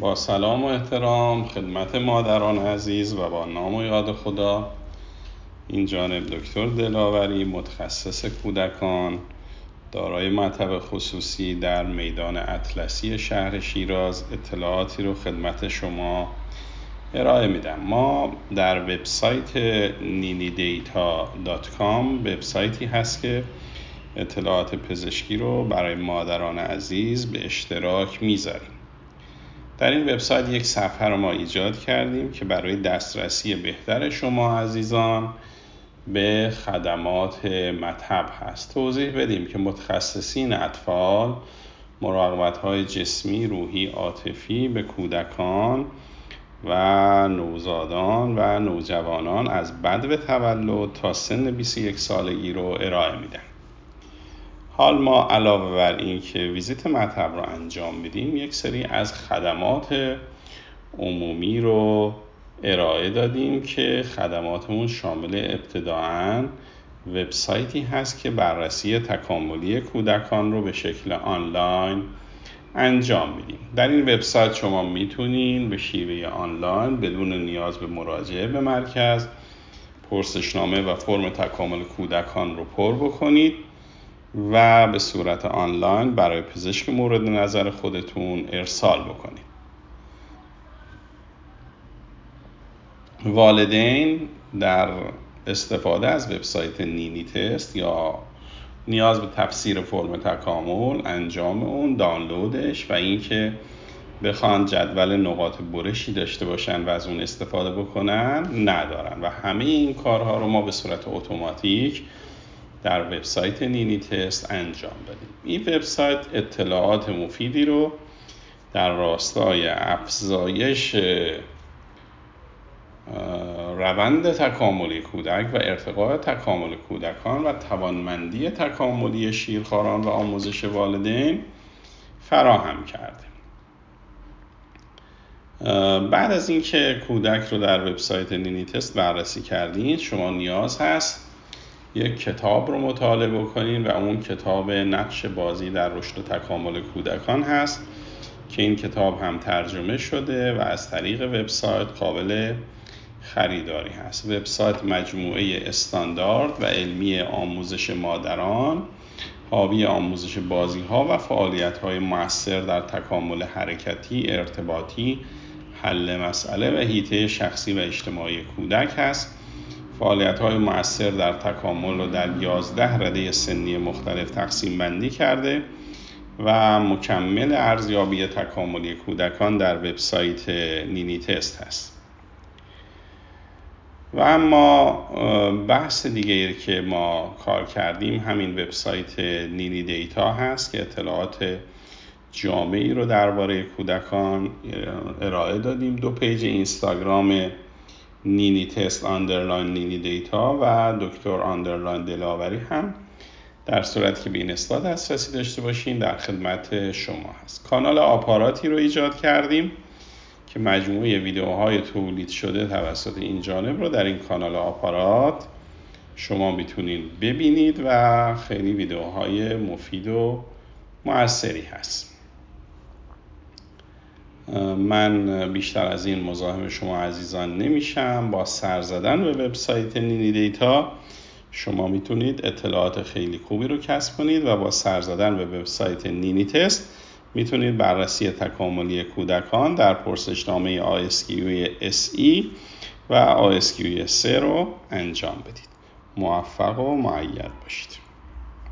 با سلام و احترام خدمت مادران عزیز و با نام و یاد خدا. این جانب دکتر دلاوری متخصص کودکان دارای مطب خصوصی در میدان اطلسی شهر شیراز اطلاعاتی رو خدمت شما ارائه میدم. ما در وبسایت ninidata.com وبسایتی هست که اطلاعات پزشکی رو برای مادران عزیز به اشتراک می‌ذاریم. در این وبسایت یک صفحه رو ما ایجاد کردیم که برای دسترسی بهتر شما عزیزان به خدمات مطب هست. توضیح بدیم که متخصصین اطفال مراقبت های جسمی، روحی، عاطفی به کودکان و نوزادان و نوجوانان از بد تولد تا سن 21 سالگی رو ارائه میدن. حال ما علاوه بر این که ویزیت مطب رو انجام میدیم یک سری از خدمات عمومی رو ارائه دادیم که خدماتمون شامل ابتداعا وبسایتی هست که بررسی تکاملی کودکان رو به شکل آنلاین انجام میدیم. در این وبسایت شما می‌تونین به شیوه آنلاین بدون نیاز به مراجعه به مرکز پرسشنامه و فرم تکامل کودکان رو پر بکنید. و به صورت آنلاین برای پزشک مورد نظر خودتون ارسال بکنید. والدین در استفاده از وبسایت نینی تست یا نیاز به تفسیر فرم تکامل انجام اون دانلودش و اینکه بخوان جدول نقاط برشی داشته باشن و از اون استفاده بکنن ندارن. و همه این کارها رو ما به صورت اتوماتیک در وبسایت نینی تست انجام دادیم این وبسایت اطلاعات مفیدی رو در راستای افزایش روند تکاملی کودک و ارتقاء تکامل کودکان و توانمندی تکاملی شیرخواران و آموزش والدین فراهم کرده بعد از اینکه کودک رو در وبسایت نینی تست بررسی کردید شما نیاز هست یک کتاب رو مطالعه بکنین و اون کتاب نقش بازی در رشد و تکامل کودکان هست که این کتاب هم ترجمه شده و از طریق وبسایت قابل خریداری هست. وبسایت مجموعه استاندارد و علمی آموزش مادران حاوی آموزش بازی ها و فعالیت های موثر در تکامل حرکتی، ارتباطی، حل مسئله و هیته شخصی و اجتماعی کودک هست. فعالیت های مؤثر در تکامل رو در 11 رده سنی مختلف تقسیم بندی کرده و مکمل ارزیابی تکاملی کودکان در وبسایت نینی تست هست. و اما بحث دیگه که ما کار کردیم همین وبسایت نینی دیتا هست که اطلاعات جامعی رو درباره کودکان ارائه دادیم. دو page اینستاگرام نینی تست underline نینی دیتا و دکتر underline دلاوری هم در صورت که به این اصلاح دسترسی داشته باشین در خدمت شما هست. کانال آپاراتی رو ایجاد کردیم که مجموعه ویدیوهای تولید شده توسط این جانب رو در این کانال آپارات شما می‌تونید ببینید و خیلی ویدیوهای مفید و موثری هست. من بیشتر از این مزاحم شما عزیزان نمیشم. با سر زدن به وبسایت نینی دیتا شما می‌تونید اطلاعات خیلی خوبی رو کسب کنید و با سر زدن به وبسایت نینی تست می‌تونید بررسی تکاملی کودکان در پرسشنامه آسکیوی SE و آسکیوی 3 رو انجام بدید. موفق و معید باشید.